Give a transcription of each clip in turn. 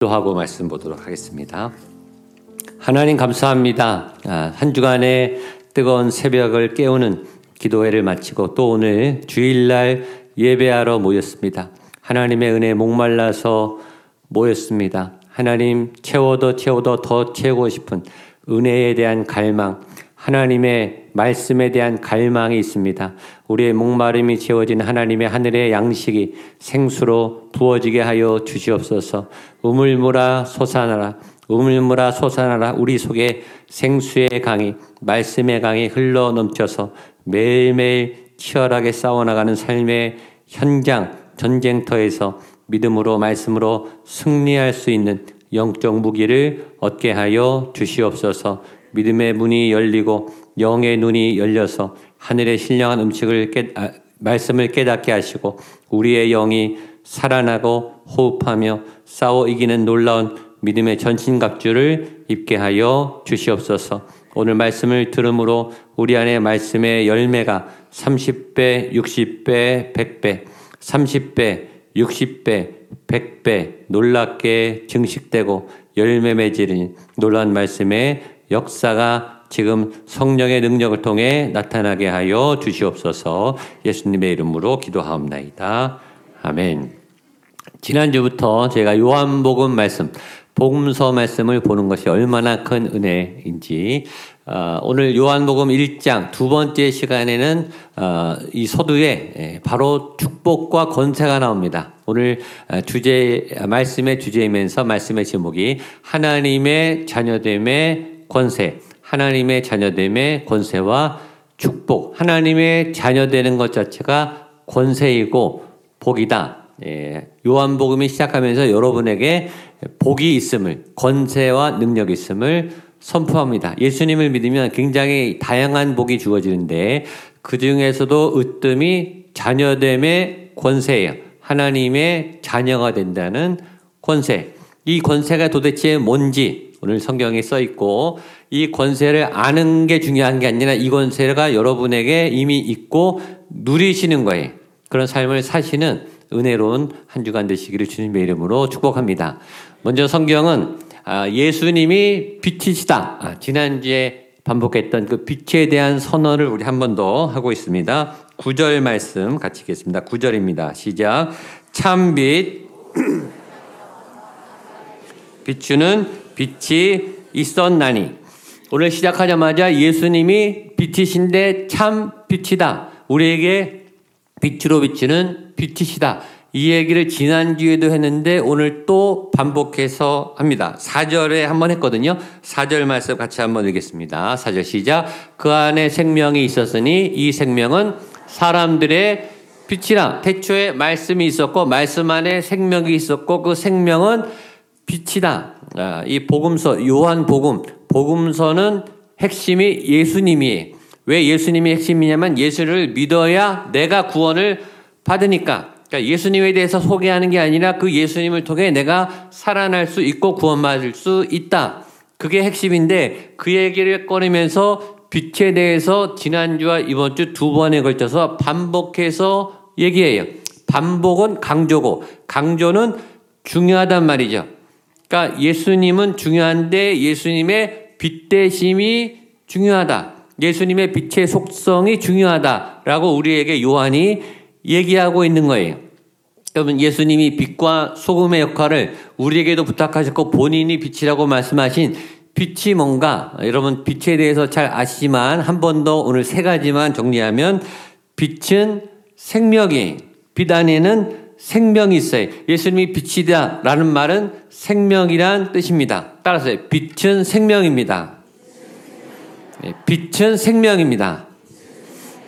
기도하고 말씀 보도록 하겠습니다. 하나님 감사합니다. 아, 한 주간의 뜨거운 새벽을 깨우는 기도회를 마치고 또 오늘 주일날 예배하러 모였습니다. 하나님의 은혜 목말라서 모였습니다. 하나님 채워도 채워도 더 채우고 싶은 은혜에 대한 갈망, 하나님의 말씀에 대한 갈망이 있습니다. 우리의 목마름이 채워진 하나님의 하늘의 양식이 생수로 부어지게 하여 주시옵소서. 우물물아 솟아나라. 우물물아 솟아나라. 우리 속에 생수의 강이 말씀의 강이 흘러 넘쳐서 매일매일 치열하게 싸워나가는 삶의 현장 전쟁터에서 믿음으로 말씀으로 승리할 수 있는 영적 무기를 얻게 하여 주시옵소서. 믿음의 문이 열리고 영의 눈이 열려서 하늘의 신령한 음식을 깨, 아, 말씀을 깨닫게 하시고 우리의 영이 살아나고 호흡하며 싸워 이기는 놀라운 믿음의 전신갑주를 입게 하여 주시옵소서. 오늘 말씀을 들음으로 우리 안에 말씀의 열매가 30배, 60배, 100배, 30배, 60배, 100배 놀랍게 증식되고 열매 맺으니 놀라운 말씀의 역사가 지금 성령의 능력을 통해 나타나게 하여 주시옵소서 예수님의 이름으로 기도하옵나이다. 아멘. 지난주부터 제가 요한복음 말씀, 복음서 말씀을 보는 것이 얼마나 큰 은혜인지 어, 오늘 요한복음 1장 두 번째 시간에는 어, 이 서두에 예, 바로 축복과 권세가 나옵니다. 오늘 어, 주제 말씀의 주제이면서 말씀의 제목이 하나님의 자녀됨의 권세, 하나님의 자녀됨의 권세와 축복, 하나님의 자녀되는 것 자체가 권세이고 복이다. 예, 요한복음이 시작하면서 여러분에게 복이 있음을, 권세와 능력이 있음을 선포합니다. 예수님을 믿으면 굉장히 다양한 복이 주어지는데 그 중에서도 으뜸이 자녀됨의 권세예요. 하나님의 자녀가 된다는 권세. 이 권세가 도대체 뭔지 오늘 성경에 써 있고 이 권세를 아는 게 중요한 게 아니라 이 권세가 여러분에게 이미 있고 누리시는 거예요. 그런 삶을 사시는 은혜로운 한 주간 되시기를 주님의 이름으로 축복합니다. 먼저 성경은 아, 예수님이 빛이시다. 아, 지난주에 반복했던 그 빛에 대한 선언을 우리 한 번 더 하고 있습니다. 9절 말씀 같이 읽겠습니다. 9절입니다. 시작. 참 빛 비추는 빛이 있었나니 오늘 시작하자마자 예수님이 빛이신데 참 빛이다. 우리에게 빛으로 비치는 빛이시다. 이 얘기를 지난주에도 했는데 오늘 또 반복해서 합니다. 4절에 한번 했거든요. 4절 말씀 같이 한번 읽겠습니다. 4절 시작. 그 안에 생명이 있었으니 이 생명은 사람들의 빛이라. 태초에 말씀이 있었고 말씀 안에 생명이 있었고 그 생명은 빛이다. 아, 이 복음서 요한 복음 복음서는 핵심이 예수님이 왜 예수님이 핵심이냐면 예수를 믿어야 내가 구원을 받으니까 그러니까 예수님에 대해서 소개하는 게 아니라 그 예수님을 통해 내가 살아날 수 있고 구원받을 수 있다. 그게 핵심인데 그 얘기를 꺼내면서 빛에 대해서 지난주와 이번 주 두 번에 걸쳐서 반복해서 얘기해요. 반복은 강조고 강조는 중요하단 말이죠. 그러니까 예수님은 중요한데 예수님의 빛 대심이 중요하다. 예수님의 빛의 속성이 중요하다라고 우리에게 요한이 얘기하고 있는 거예요. 여러분 예수님이 빛과 소금의 역할을 우리에게도 부탁하셨고 본인이 빛이라고 말씀하신 빛이 뭔가 여러분 빛에 대해서 잘 아시지만 한 번 더 오늘 세 가지만 정리하면 빛은 생명이 빛 안에는 생명이 있어요. 예수님이 빛이다라는 말은 생명이란 뜻입니다. 따라서 빛은 생명입니다. 네, 빛은 생명입니다.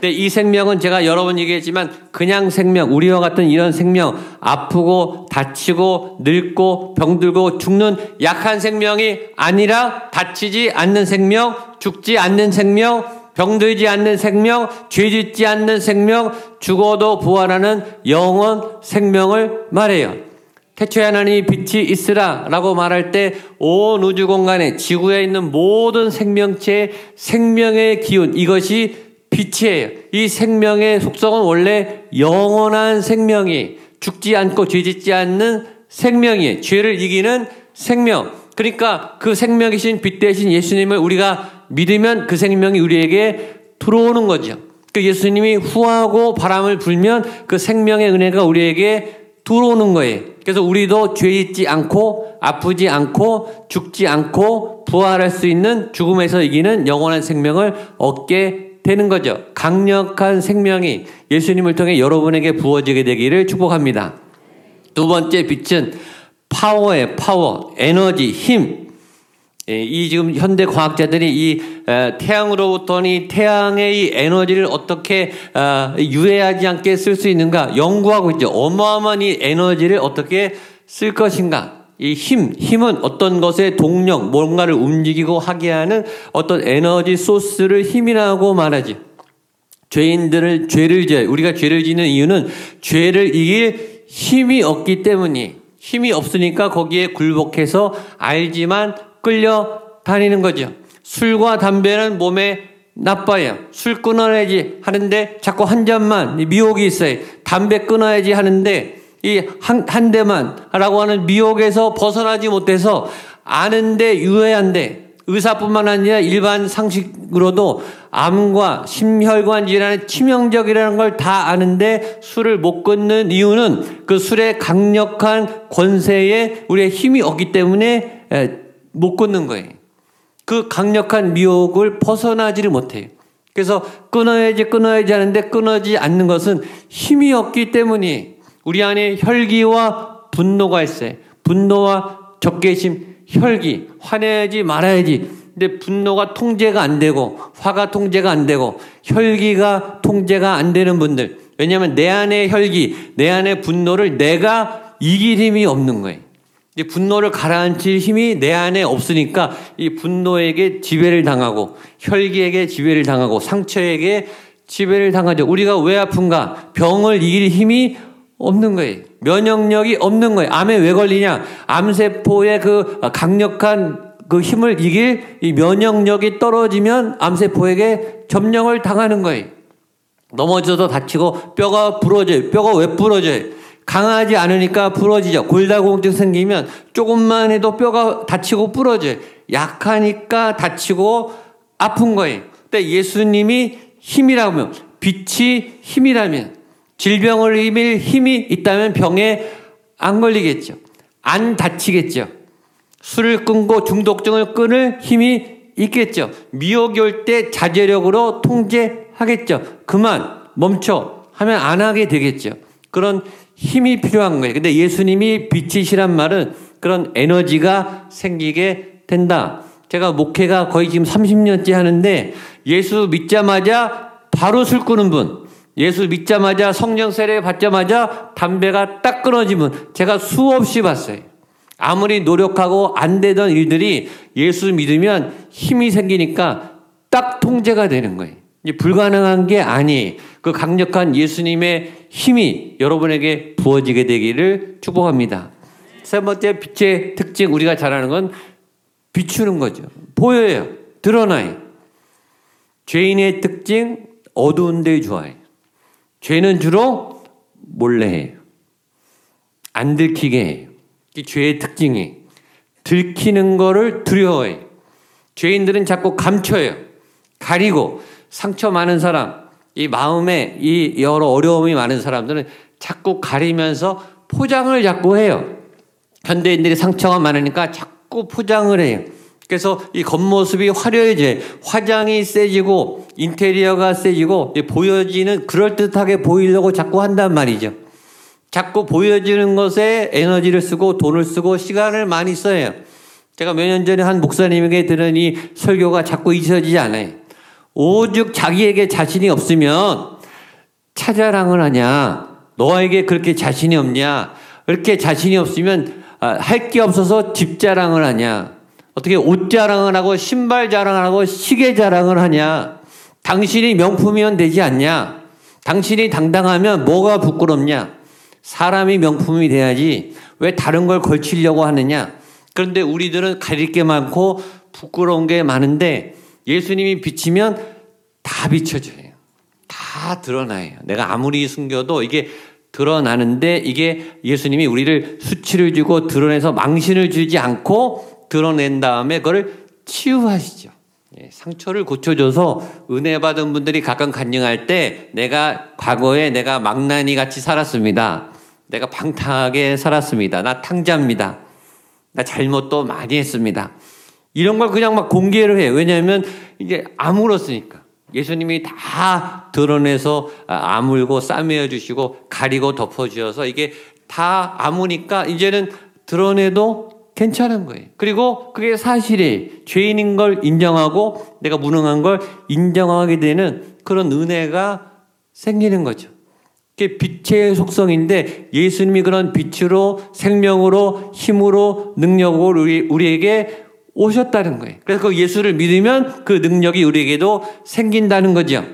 근데 이 생명은 제가 여러 번 얘기했지만 그냥 생명, 우리와 같은 이런 생명, 아프고 다치고 늙고 병들고 죽는 약한 생명이 아니라 다치지 않는 생명, 죽지 않는 생명, 병들지 않는 생명, 죄짓지 않는 생명, 죽어도 부활하는 영원 생명을 말해요. 태초에 하나님이 빛이 있으라 라고 말할 때 온 우주 공간에 지구에 있는 모든 생명체의 생명의 기운, 이것이 빛이에요. 이 생명의 속성은 원래 영원한 생명이 죽지 않고 죄짓지 않는 생명이에요. 죄를 이기는 생명. 그러니까 그 생명이신 빛 대신 예수님을 우리가 믿으면 그 생명이 우리에게 들어오는 거죠. 그 예수님이 후하고 바람을 불면 그 생명의 은혜가 우리에게 들어오는 거예요. 그래서 우리도 죄 있지 않고 아프지 않고 죽지 않고 부활할 수 있는 죽음에서 이기는 영원한 생명을 얻게 되는 거죠. 강력한 생명이 예수님을 통해 여러분에게 부어지게 되기를 축복합니다. 두 번째 빛은 파워의 파워, 에너지, 힘. 예, 이 지금 현대 과학자들이 이 태양으로부터니 태양의 이 에너지를 어떻게 아, 유해하지 않게 쓸 수 있는가 연구하고 있죠. 어마어마한 이 에너지를 어떻게 쓸 것인가. 이 힘, 힘은 어떤 것의 동력, 뭔가를 움직이고 하게 하는 어떤 에너지 소스를 힘이라고 말하지. 죄인들을 죄를 지 우리가 죄를 지는 이유는 죄를 이길 힘이 없기 때문이 힘이 없으니까 거기에 굴복해서 알지만 끌려 다니는 거죠. 술과 담배는 몸에 나빠요. 술 끊어야지 하는데 자꾸 한 잔만 미혹이 있어요. 담배 끊어야지 하는데 이한 한 대만라고 하는 미혹에서 벗어나지 못해서 아는데 유해한데 의사뿐만 아니라 일반 상식으로도 암과 심혈관 질환의 치명적이라는 걸 다 아는데 술을 못 끊는 이유는 그 술의 강력한 권세에 우리의 힘이 없기 때문에 못 끊는 거예요. 그 강력한 미혹을 벗어나지를 못해요. 그래서 끊어야지 끊어야지 하는데 끊어지 않는 것은 힘이 없기 때문이 우리 안에 혈기와 분노가 있어요. 분노와 적개심, 혈기, 화내지 말아야지. 근데 분노가 통제가 안 되고 화가 통제가 안 되고 혈기가 통제가 안 되는 분들. 왜냐하면 내 안의 혈기, 내 안의 분노를 내가 이길 힘이 없는 거예요. 이 분노를 가라앉힐 힘이 내 안에 없으니까 이 분노에게 지배를 당하고 혈기에게 지배를 당하고 상처에게 지배를 당하죠. 우리가 왜 아픈가? 병을 이길 힘이 없는 거예요. 면역력이 없는 거예요. 암에 왜 걸리냐? 암세포의 그 강력한 그 힘을 이길 이 면역력이 떨어지면 암세포에게 점령을 당하는 거예요. 넘어져도 다치고 뼈가 부러져요. 뼈가 왜 부러져요? 강하지 않으니까 부러지죠. 골다공증 생기면 조금만 해도 뼈가 다치고 부러져요. 약하니까 다치고 아픈 거예요. 근데 예수님이 힘이라면, 빛이 힘이라면, 질병을 이길 힘이 있다면 병에 안 걸리겠죠. 안 다치겠죠. 술을 끊고 중독증을 끊을 힘이 있겠죠. 미혹이 올 때 자제력으로 통제하겠죠. 그만, 멈춰 하면 안 하게 되겠죠. 그런 힘이 필요한 거예요. 근데 예수님이 빛이시란 말은 그런 에너지가 생기게 된다. 제가 목회가 거의 지금 30년째 하는데 예수 믿자마자 바로 술 끊은 분, 예수 믿자마자 성령 세례 받자마자 담배가 딱 끊어지면 제가 수없이 봤어요. 아무리 노력하고 안 되던 일들이 예수 믿으면 힘이 생기니까 딱 통제가 되는 거예요. 불가능한 게 아니. 그 강력한 예수님의 힘이 여러분에게 부어지게 되기를 축복합니다. 세 번째 빛의 특징 우리가 잘 아는 건 비추는 거죠. 보여요. 드러나요. 죄인의 특징 어두운 데 좋아해. 죄는 주로 몰래 해요. 안 들키게 해요. 이 죄의 특징이 들키는 거를 두려워해요. 죄인들은 자꾸 감춰요. 가리고 상처 많은 사람, 이 마음에 이 여러 어려움이 많은 사람들은 자꾸 가리면서 포장을 자꾸 해요. 현대인들이 상처가 많으니까 자꾸 포장을 해요. 그래서 이 겉모습이 화려해져 화장이 세지고 인테리어가 세지고 보여지는 그럴듯하게 보이려고 자꾸 한단 말이죠. 자꾸 보여지는 것에 에너지를 쓰고 돈을 쓰고 시간을 많이 써요. 제가 몇 년 전에 한 목사님에게 들은 이 설교가 자꾸 잊혀지지 않아요. 오죽 자기에게 자신이 없으면 차자랑을 하냐? 너에게 그렇게 자신이 없냐? 그렇게 자신이 없으면 아, 할게 없어서 집 자랑을 하냐? 어떻게 옷 자랑을 하고 신발 자랑을 하고 시계 자랑을 하냐? 당신이 명품이면 되지 않냐? 당신이 당당하면 뭐가 부끄럽냐? 사람이 명품이 돼야지 왜 다른 걸 걸치려고 하느냐? 그런데 우리들은 가릴 게 많고 부끄러운 게 많은데 예수님이 비치면 다 비춰져요. 다 드러나요. 내가 아무리 숨겨도 이게 드러나는데 이게 예수님이 우리를 수치를 주고 드러내서 망신을 주지 않고 드러낸 다음에 그걸 치유하시죠. 예, 상처를 고쳐줘서 은혜 받은 분들이 가끔 간증할 때 내가 과거에 내가 망나니 같이 살았습니다. 내가 방탕하게 살았습니다. 나 탕자입니다. 나 잘못도 많이 했습니다. 이런 걸 그냥 막 공개를 해요. 왜냐하면 이게 아물었으니까. 예수님이 다 드러내서 아물고 싸매어 주시고 가리고 덮어 주셔서 이게 다 아무니까 이제는 드러내도 괜찮은 거예요. 그리고 그게 사실이 죄인인 걸 인정하고 내가 무능한 걸 인정하게 되는 그런 은혜가 생기는 거죠. 그게 빛의 속성인데 예수님이 그런 빛으로 생명으로 힘으로 능력으로 우리, 우리에게 오셨다는 거예요. 그래서 그 예수를 믿으면 그 능력이 우리에게도 생긴다는 거죠.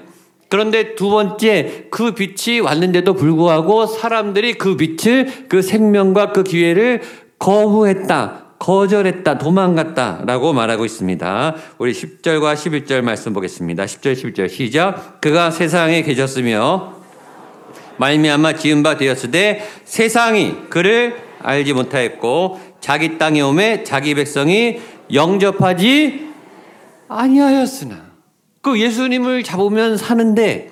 그런데 두 번째 그 빛이 왔는데도 불구하고 사람들이 그 빛을 그 생명과 그 기회를 거부했다. 거절했다, 도망갔다 라고 말하고 있습니다. 우리 10절과 11절 말씀 보겠습니다. 10절, 11절 시작. 그가 세상에 계셨으며 말미암아 지은 바 되었으되 세상이 그를 알지 못하였고 자기 땅에 오매 자기 백성이 영접하지 아니하였으나 그 예수님을 잡으면 사는데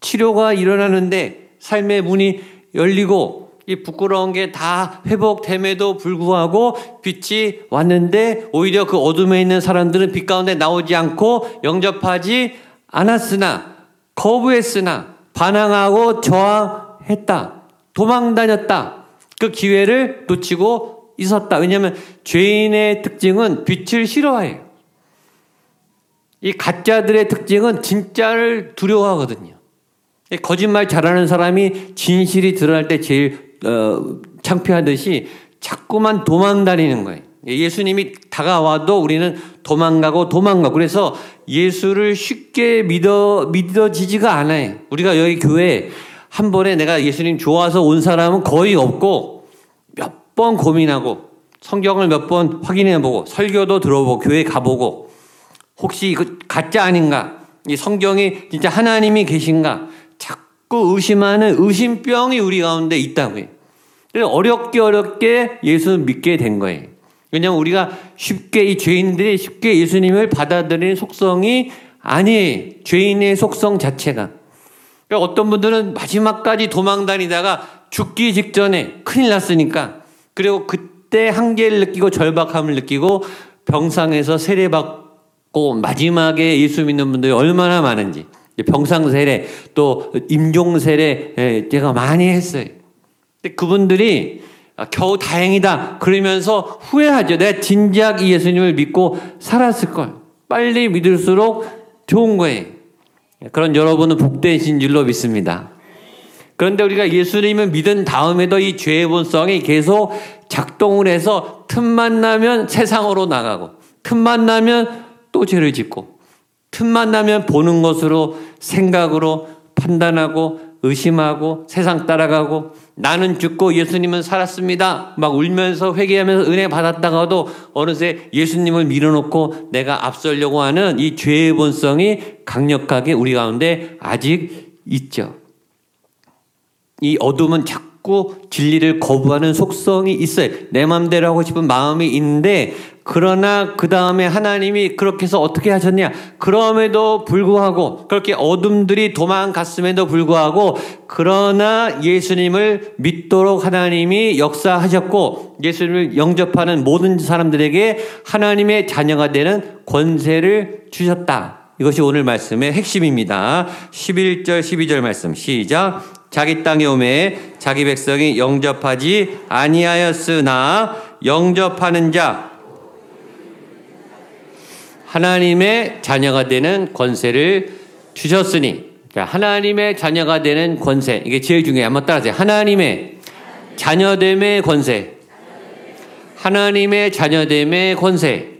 치료가 일어나는데 삶의 문이 열리고 이 부끄러운 게 다 회복됨에도 불구하고 빛이 왔는데 오히려 그 어둠에 있는 사람들은 빛 가운데 나오지 않고 영접하지 않았으나 거부했으나 반항하고 저항했다. 도망 다녔다. 그 기회를 놓치고 있었다. 왜냐하면 죄인의 특징은 빛을 싫어해요. 이 가짜들의 특징은 진짜를 두려워하거든요. 거짓말 잘하는 사람이 진실이 드러날 때 제일 어, 창피하듯이 자꾸만 도망 다니는 거예요. 예수님이 다가와도 우리는 도망가고 도망가고 그래서 예수를 쉽게 믿어 믿어지지가 않아요. 우리가 여기 교회 한 번에 내가 예수님 좋아서 온 사람은 거의 없고 몇 번 고민하고 성경을 몇 번 확인해 보고 설교도 들어보고 교회 가보고 혹시 이거 가짜 아닌가? 이 성경이 진짜 하나님이 계신가? 자꾸 의심하는 의심병이 우리 가운데 있다고요. 어렵게 어렵게 예수 믿게 된 거예요. 왜냐하면 우리가 쉽게 이 죄인들이 쉽게 예수님을 받아들이는 속성이 아니에요. 죄인의 속성 자체가. 그러니까 어떤 분들은 마지막까지 도망 다니다가 죽기 직전에 큰일 났으니까 그리고 그때 한계를 느끼고 절박함을 느끼고 병상에서 세례받고 마지막에 예수 믿는 분들이 얼마나 많은지 병상 세례 또 임종 세례 예, 제가 많이 했어요. 근데 그분들이 겨우 다행이다 그러면서 후회하죠. 내가 진작 이 예수님을 믿고 살았을 걸. 빨리 믿을수록 좋은 거예요. 그런 여러분은 복되신 줄로 믿습니다. 그런데 우리가 예수님을 믿은 다음에도 이 죄의 본성이 계속 작동을 해서 틈만 나면 세상으로 나가고 틈만 나면 또 죄를 짓고 틈만 나면 보는 것으로 생각으로 판단하고 의심하고 세상 따라가고 나는 죽고 예수님은 살았습니다. 막 울면서 회개하면서 은혜 받았다가도 어느새 예수님을 밀어놓고 내가 앞서려고 하는 이 죄의 본성이 강력하게 우리 가운데 아직 있죠. 이 어둠은 자꾸 진리를 거부하는 속성이 있어요. 내 마음대로 하고 싶은 마음이 있는데 그러나 그 다음에 하나님이 그렇게 해서 어떻게 하셨냐? 그럼에도 불구하고 그렇게 어둠들이 도망갔음에도 불구하고 그러나 예수님을 믿도록 하나님이 역사하셨고 예수님을 영접하는 모든 사람들에게 하나님의 자녀가 되는 권세를 주셨다. 이것이 오늘 말씀의 핵심입니다. 11절 12절 말씀 시작. 자기 땅에 오매 자기 백성이 영접하지 아니하였으나 영접하는 자 하나님의 자녀가 되는 권세를 주셨으니 하나님의 자녀가 되는 권세 이게 제일 중요해요. 한번 따라하세요. 하나님의 자녀됨의 권세 하나님의 자녀됨의 권세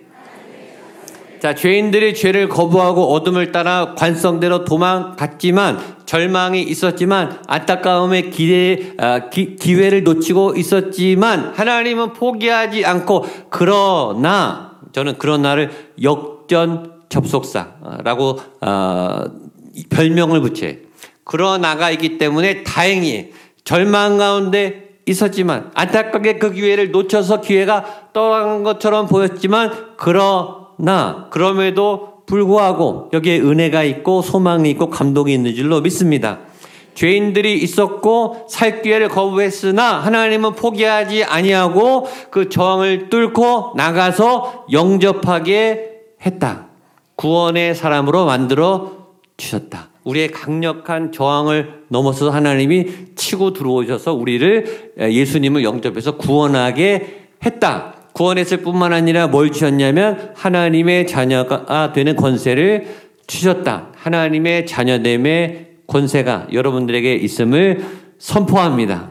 자, 죄인들이 죄를 거부하고 어둠을 따라 관성대로 도망갔지만 절망이 있었지만 안타까움의 기회, 아, 기, 기회를 놓치고 있었지만 하나님은 포기하지 않고 그러나 저는 그러나를 역 역전 접속사라고 어, 별명을 붙여요. 그러나가 있기 때문에 다행히 절망 가운데 있었지만 안타깝게 그 기회를 놓쳐서 기회가 떠나간 것처럼 보였지만 그러 나 그럼에도 불구하고 여기에 은혜가 있고 소망이 있고 감동이 있는 줄로 믿습니다. 죄인들이 있었고 살 기회를 거부했으나 하나님은 포기하지 아니하고 그 저항을 뚫고 나가서 영접하게 했다. 구원의 사람으로 만들어 주셨다. 우리의 강력한 저항을 넘어서 하나님이 치고 들어오셔서 우리를 예수님을 영접해서 구원하게 했다. 구원했을 뿐만 아니라 뭘 주셨냐면 하나님의 자녀가 되는 권세를 주셨다. 하나님의 자녀됨의 권세가 여러분들에게 있음을 선포합니다.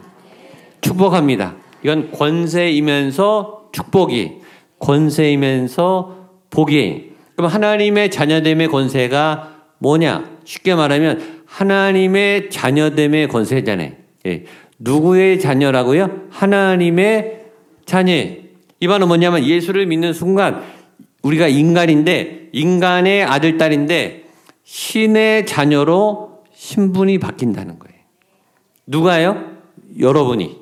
축복합니다. 이건 권세이면서 축복이, 권세이면서 복이. 그럼 하나님의 자녀됨의 권세가 뭐냐? 쉽게 말하면 하나님의 자녀됨의 권세잖아요. 예. 누구의 자녀라고요? 하나님의 자녀. 이 말은 뭐냐면 예수를 믿는 순간 우리가 인간인데 인간의 아들 딸인데 신의 자녀로 신분이 바뀐다는 거예요. 누가요? 여러분이.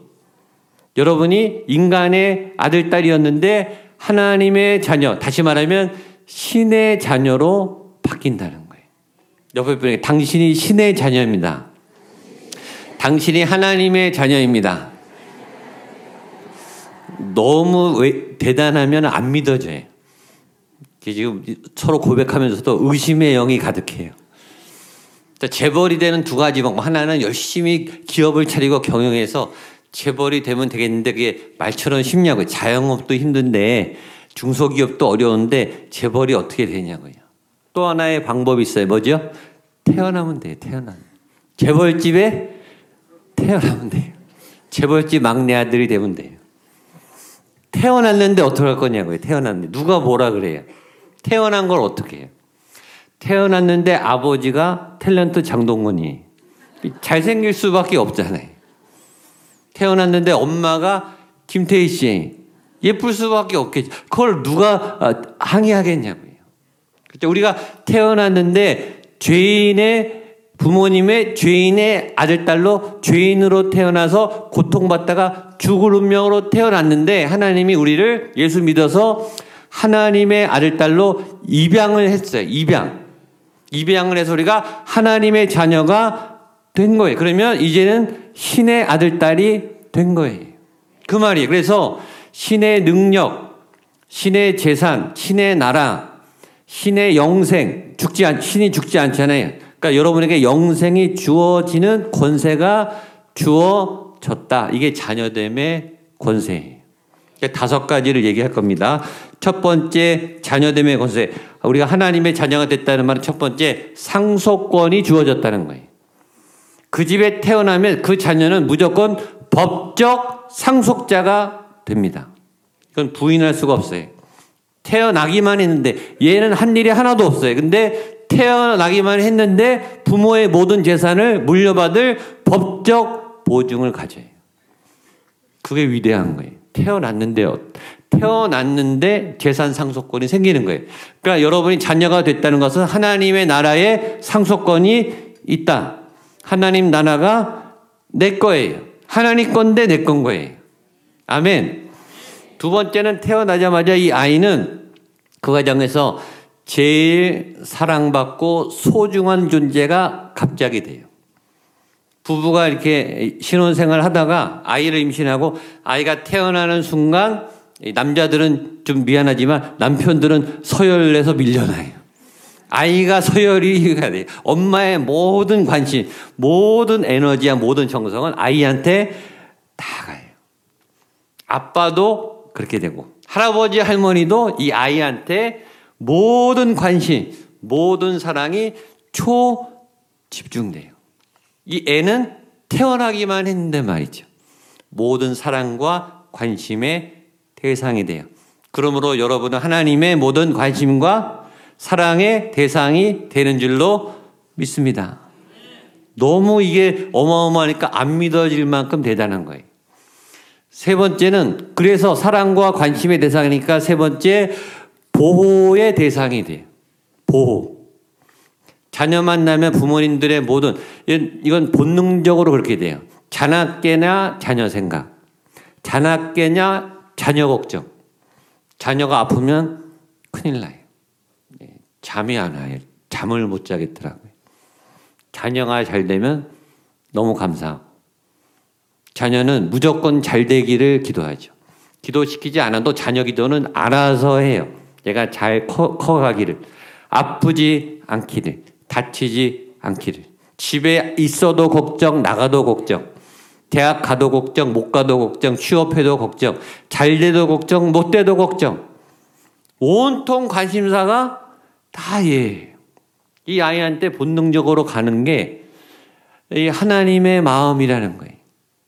여러분이 인간의 아들 딸이었는데 하나님의 자녀, 다시 말하면 신의 자녀로 바뀐다는 거예요. 옆에 분에게 당신이 신의 자녀입니다. 당신이 하나님의 자녀입니다. 너무 대단하면 안 믿어져요. 지금 서로 고백하면서도 의심의 영이 가득해요. 재벌이 되는 두 가지 방법. 하나는 열심히 기업을 차리고 경영해서 재벌이 되면 되겠는데 그게 말처럼 쉽냐고요. 자영업도 힘든데 중소기업도 어려운데 재벌이 어떻게 되냐고요. 또 하나의 방법이 있어요. 뭐죠? 태어나면 돼요. 태어나면. 재벌집에 태어나면 돼요. 재벌집 막내 아들이 되면 돼요. 태어났는데 어떻게 할 거냐고요. 태어났는데. 누가 뭐라 그래요. 태어난 걸 어떻게 해요. 태어났는데 아버지가 탤런트 장동건이 잘생길 수밖에 없잖아요. 태어났는데 엄마가 김태희 씨 예쁠 수밖에 없겠지. 그걸 누가 아, 항의하겠냐고요. 그때 우리가 태어났는데 죄인의 부모님의 죄인의 아들 딸로 죄인으로 태어나서 고통받다가 죽을 운명으로 태어났는데 하나님이 우리를 예수 믿어서 하나님의 아들 딸로 입양을 했어요. 입양. 입양을 해서 우리가 하나님의 자녀가 된 거예요. 그러면 이제는 신의 아들 딸이 된 거예요. 그 말이에요. 그래서 신의 능력, 신의 재산, 신의 나라, 신의 영생, 죽지 않, 신이 죽지 않잖아요. 그러니까 여러분에게 영생이 주어지는 권세가 주어졌다. 이게 자녀됨의 권세예요. 다섯 가지를 얘기할 겁니다. 첫 번째 자녀됨의 권세. 우리가 하나님의 자녀가 됐다는 말은 첫 번째 상속권이 주어졌다는 거예요. 그 집에 태어나면 그 자녀는 무조건 법적 상속자가 됩니다. 그건 부인할 수가 없어요. 태어나기만 했는데 얘는 한 일이 하나도 없어요. 근데 태어나기만 했는데 부모의 모든 재산을 물려받을 법적 보증을 가져요. 그게 위대한 거예요. 태어났는데요. 태어났는데 재산 상속권이 생기는 거예요. 그러니까 여러분이 자녀가 됐다는 것은 하나님의 나라에 상속권이 있다. 하나님 나라가 내 거예요. 하나님 건데 내 건 거예요. 아멘. 두 번째는 태어나자마자 이 아이는 그 과정에서 제일 사랑받고 소중한 존재가 갑자기 돼요. 부부가 이렇게 신혼생활 하다가 아이를 임신하고 아이가 태어나는 순간 남자들은 좀 미안하지만 남편들은 서열내서 밀려나요. 아이가 서열이 돼. 엄마의 모든 관심, 모든 에너지와 모든 정성은 아이한테 다 가요. 아빠도 그렇게 되고 할아버지 할머니도 이 아이한테 모든 관심, 모든 사랑이 초 집중돼요. 이 애는 태어나기만 했는데 말이죠. 모든 사랑과 관심의 대상이 돼요. 그러므로 여러분은 하나님의 모든 관심과 사랑의 대상이 되는 줄로 믿습니다. 너무 이게 어마어마하니까 안 믿어질 만큼 대단한 거예요. 세 번째는 그래서 사랑과 관심의 대상이니까 세 번째 보호의 대상이 돼요. 보호. 자녀 만나면 부모님들의 모든 이건 본능적으로 그렇게 돼요. 자나깨나 자녀 생각, 자나깨냐 자녀 걱정. 자녀가 아프면 큰일 나요. 예, 잠이 안 와요. 잠을 못 자겠더라고요. 자녀가 잘 되면 너무 감사하고 자녀는 무조건 잘 되기를 기도하죠. 기도시키지 않아도 자녀 기도는 알아서 해요. 얘가 잘 커, 커가기를 아프지 않기를 다치지 않기를 집에 있어도 걱정 나가도 걱정 대학 가도 걱정 못 가도 걱정 취업해도 걱정 잘 돼도 걱정 못 돼도 걱정 온통 관심사가 다 얘예요. 이 아이한테 본능적으로 가는 게 이 하나님의 마음이라는 거예요.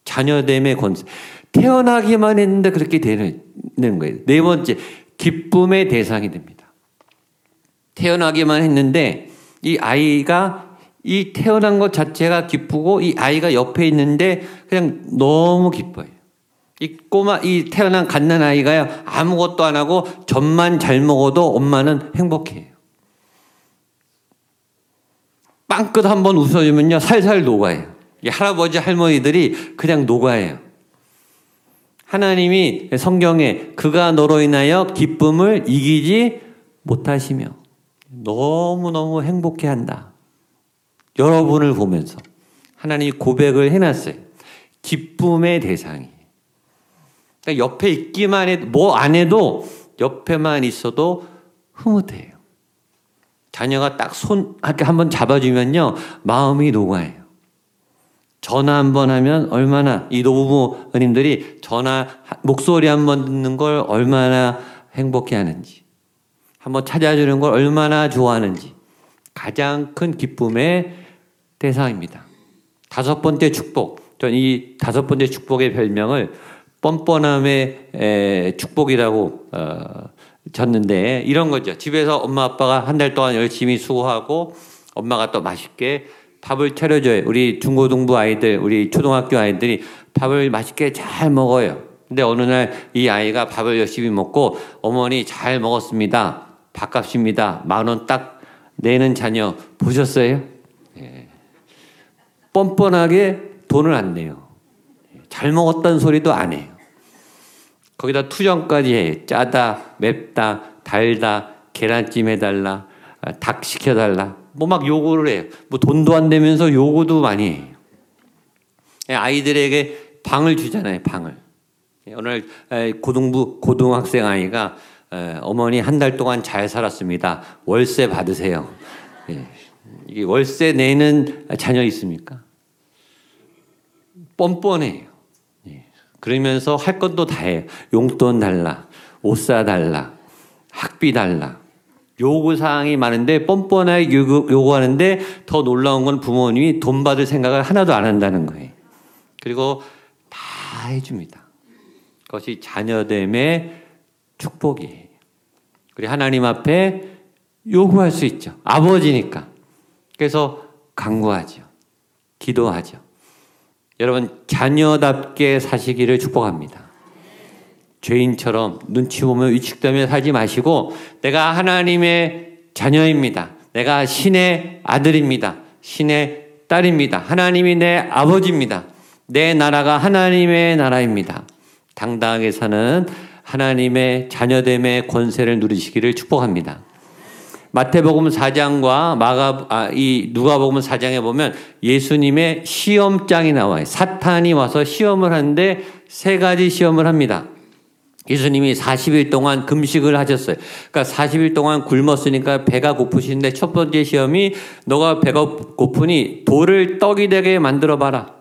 자녀됨의 권세. 태어나기만 했는데 그렇게 되는 거예요. 네 번째, 기쁨의 대상이 됩니다. 태어나기만 했는데 이 아이가 이 태어난 것 자체가 기쁘고 이 아이가 옆에 있는데 그냥 너무 기뻐요. 이 꼬마, 이 태어난 갓난 아이가요, 아무것도 안 하고 젖만 잘 먹어도 엄마는 행복해요. 빵끝 한번 웃어주면요, 살살 녹아요. 할아버지, 할머니들이 그냥 녹아요. 하나님이 성경에 그가 너로 인하여 기쁨을 이기지 못하시며 너무너무 행복해 한다. 여러분을 보면서 하나님이 고백을 해놨어요. 기쁨의 대상이. 그러니까 옆에 있기만 해도, 뭐 안 해도 옆에만 있어도 흐뭇해요. 자녀가 딱 손, 이렇게 한번 잡아주면요, 마음이 녹아요. 전화 한 번 하면 얼마나, 이 노부모님들이 전화, 목소리 한 번 듣는 걸 얼마나 행복해 하는지, 한번 찾아주는 걸 얼마나 좋아하는지, 가장 큰 기쁨의 대상입니다. 다섯 번째 축복. 전 이 다섯 번째 축복의 별명을 뻔뻔함의 축복이라고 어, 졌는데 이런 거죠. 집에서 엄마 아빠가 한 달 동안 열심히 수고하고 엄마가 또 맛있게 밥을 차려줘요. 우리 중고등부 아이들, 우리 초등학교 아이들이 밥을 맛있게 잘 먹어요. 근데 어느 날 이 아이가 밥을 열심히 먹고 어머니 잘 먹었습니다. 밥값입니다. 만 원 딱 내는 자녀 보셨어요? 예. 뻔뻔하게 돈을 안 내요. 잘 먹었다는 소리도 안 해요. 거기다 투정까지 해. 짜다, 맵다, 달다, 계란찜 해달라, 아, 닭 시켜달라. 뭐 막 요구를 해요. 뭐 돈도 안 되면서 요구도 많이 해요. 예, 아이들에게 방을 주잖아요, 방을. 예, 오늘 고등부, 고등학생 아이가 어머니 한 달 동안 잘 살았습니다. 월세 받으세요. 이 월세 내는 자녀 있습니까? 뻔뻔해요. 그러면서 할 것도 다 해요. 용돈 달라, 옷 사달라, 학비 달라. 요구사항이 많은데 뻔뻔하게 요구, 요구하는데 더 놀라운 건 부모님이 돈 받을 생각을 하나도 안 한다는 거예요. 그리고 다 해줍니다. 그것이 자녀됨의 축복이에요. 그리고 하나님 앞에 요구할 수 있죠. 아버지니까. 그래서 강구하죠. 기도하죠. 여러분 자녀답게 사시기를 축복합니다. 죄인처럼 눈치 보며 위축되며 살지 마시고 내가 하나님의 자녀입니다. 내가 신의 아들입니다. 신의 딸입니다. 하나님이 내 아버지입니다. 내 나라가 하나님의 나라입니다. 당당하게 사는 하나님의 자녀됨의 권세를 누리시기를 축복합니다. 마태복음 4장과 마가 아, 이 누가복음 4장에 보면 예수님의 시험장이 나와요. 사탄이 와서 시험을 하는데 세 가지 시험을 합니다. 예수님이 40일 동안 금식을 하셨어요. 그러니까 40일 동안 굶었으니까 배가 고프신데 첫 번째 시험이 너가 배가 고프니 돌을 떡이 되게 만들어 봐라.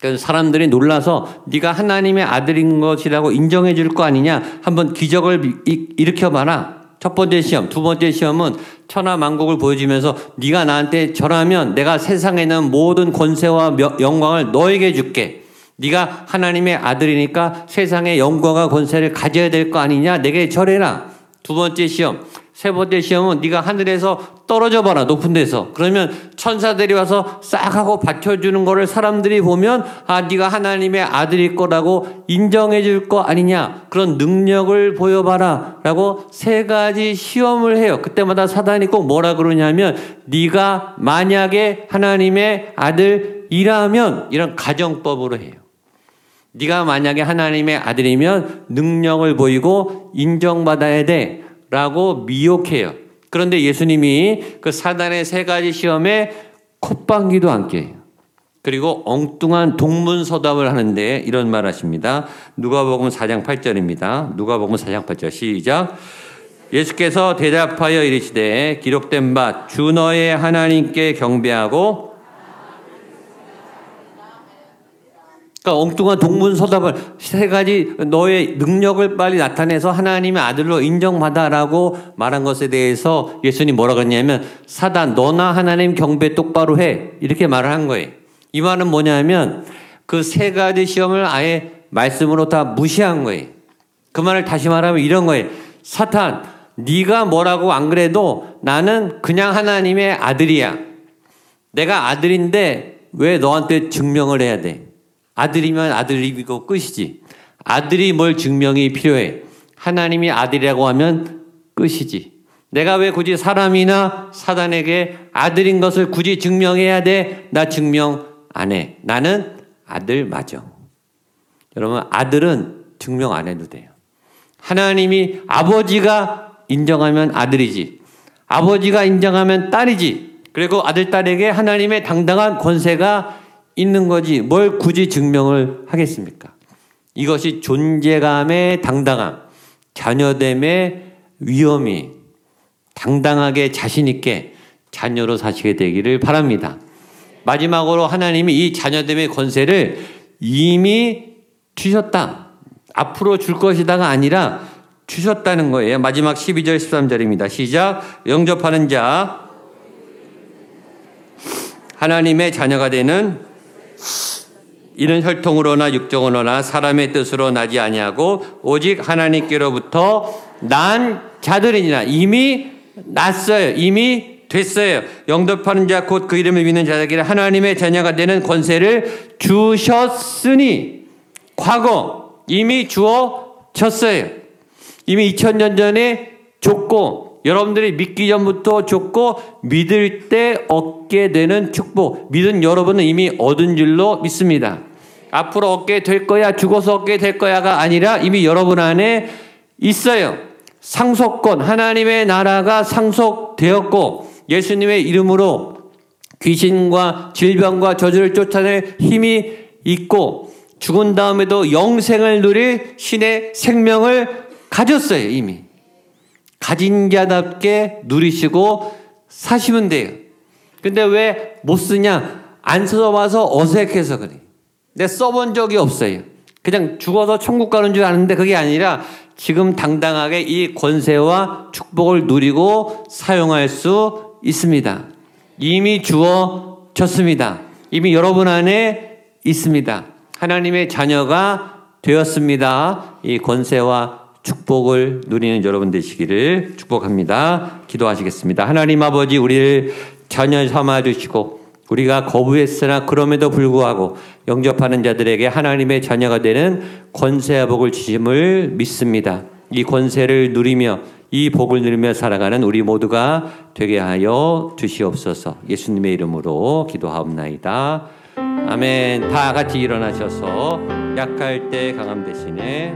그래서 사람들이 놀라서 네가 하나님의 아들인 것이라고 인정해 줄 거 아니냐? 한번 기적을 일으켜 봐라. 첫 번째 시험, 두 번째 시험은 천하 만국을 보여주면서 네가 나한테 절하면 내가 세상에 있는 모든 권세와 영광을 너에게 줄게. 네가 하나님의 아들이니까 세상의 영광과 권세를 가져야 될 거 아니냐? 내게 절해라. 두 번째 시험, 세 번째 시험은 네가 하늘에서 떨어져 봐라 높은 데서 그러면 천사들이 와서 싹 하고 받쳐 주는 거를 사람들이 보면 아 네가 하나님의 아들일 거라고 인정해 줄 거 아니냐 그런 능력을 보여 봐라라고 세 가지 시험을 해요 그때마다 사단이 꼭 뭐라 그러냐면 네가 만약에 하나님의 아들 일하면 이런 가정법으로 해요. 네가 만약에 하나님의 아들이면 능력을 보이고 인정받아야 돼라고 미혹해요. 그런데 예수님이 그 사단의 세 가지 시험에 콧방귀도 안 껴요. 그리고 엉뚱한 동문서답을 하는데 이런 말 하십니다. 누가복음 4장 8절입니다. 누가복음 4장 8절 시작. 예수께서 대답하여 이르시되 기록된 바 주 너의 하나님께 경배하고 그러니까 엉뚱한 동문서답을 세 가지 너의 능력을 빨리 나타내서 하나님의 아들로 인정받아라고 말한 것에 대해서 예수님 뭐라고 했냐면 사단 너나 하나님 경배 똑바로 해 이렇게 말을 한 거예요. 이 말은 뭐냐면 그 세 가지 시험을 아예 말씀으로 다 무시한 거예요. 그 말을 다시 말하면 이런 거예요. 사탄 네가 뭐라고 안 그래도 나는 그냥 하나님의 아들이야. 내가 아들인데 왜 너한테 증명을 해야 돼? 아들이면 아들이고 끝이지. 아들이 뭘 증명이 필요해? 하나님이 아들이라고 하면 끝이지. 내가 왜 굳이 사람이나 사단에게 아들인 것을 굳이 증명해야 돼? 나 증명 안 해. 나는 아들 맞아. 여러분, 아들은 증명 안 해도 돼요. 하나님이 아버지가 인정하면 아들이지. 아버지가 인정하면 딸이지. 그리고 아들, 딸에게 하나님의 당당한 권세가 있는 거지. 뭘 굳이 증명을 하겠습니까? 이것이 존재감의 당당함, 자녀됨의 위험이 당당하게 자신있게 자녀로 사시게 되기를 바랍니다. 마지막으로 하나님이 이 자녀됨의 권세를 이미 주셨다. 앞으로 줄 것이다가 아니라 주셨다는 거예요. 마지막 12절 13절입니다. 시작. 영접하는 자 하나님의 자녀가 되는 이는 혈통으로나 육정으로나 사람의 뜻으로 나지 아니하고 오직 하나님께로부터 난 자들이니라 이미 났어요. 이미 됐어요. 영접하는 자 곧 그 이름을 믿는 자들에게 하나님의 자녀가 되는 권세를 주셨으니 과거 이미 주어졌어요. 이미 2000년 전에 줬고 여러분들이 믿기 전부터 줬고 믿을 때 얻게 되는 축복. 믿은 여러분은 이미 얻은 줄로 믿습니다. 앞으로 얻게 될 거야, 죽어서 얻게 될 거야가 아니라 이미 여러분 안에 있어요. 상속권, 하나님의 나라가 상속되었고 예수님의 이름으로 귀신과 질병과 저주를 쫓아낼 힘이 있고 죽은 다음에도 영생을 누릴 신의 생명을 가졌어요, 이미. 가진 자답게 누리시고 사시면 돼요. 근데 왜 못 쓰냐? 안 써봐서 어색해서 그래. 내 써본 적이 없어요. 그냥 죽어서 천국 가는 줄 아는데 그게 아니라 지금 당당하게 이 권세와 축복을 누리고 사용할 수 있습니다. 이미 주어졌습니다. 이미 여러분 안에 있습니다. 하나님의 자녀가 되었습니다. 이 권세와 축복을 누리는 여러분 되시기를 축복합니다. 기도하시겠습니다. 하나님 아버지 우리를 자녀 삼아 주시고 우리가 거부했으나 그럼에도 불구하고 영접하는 자들에게 하나님의 자녀가 되는 권세와 복을 주심을 믿습니다. 이 권세를 누리며 이 복을 누리며 살아가는 우리 모두가 되게 하여 주시옵소서. 예수님의 이름으로 기도하옵나이다. 아멘. 다 같이 일어나셔서 약할 때 강함 대신에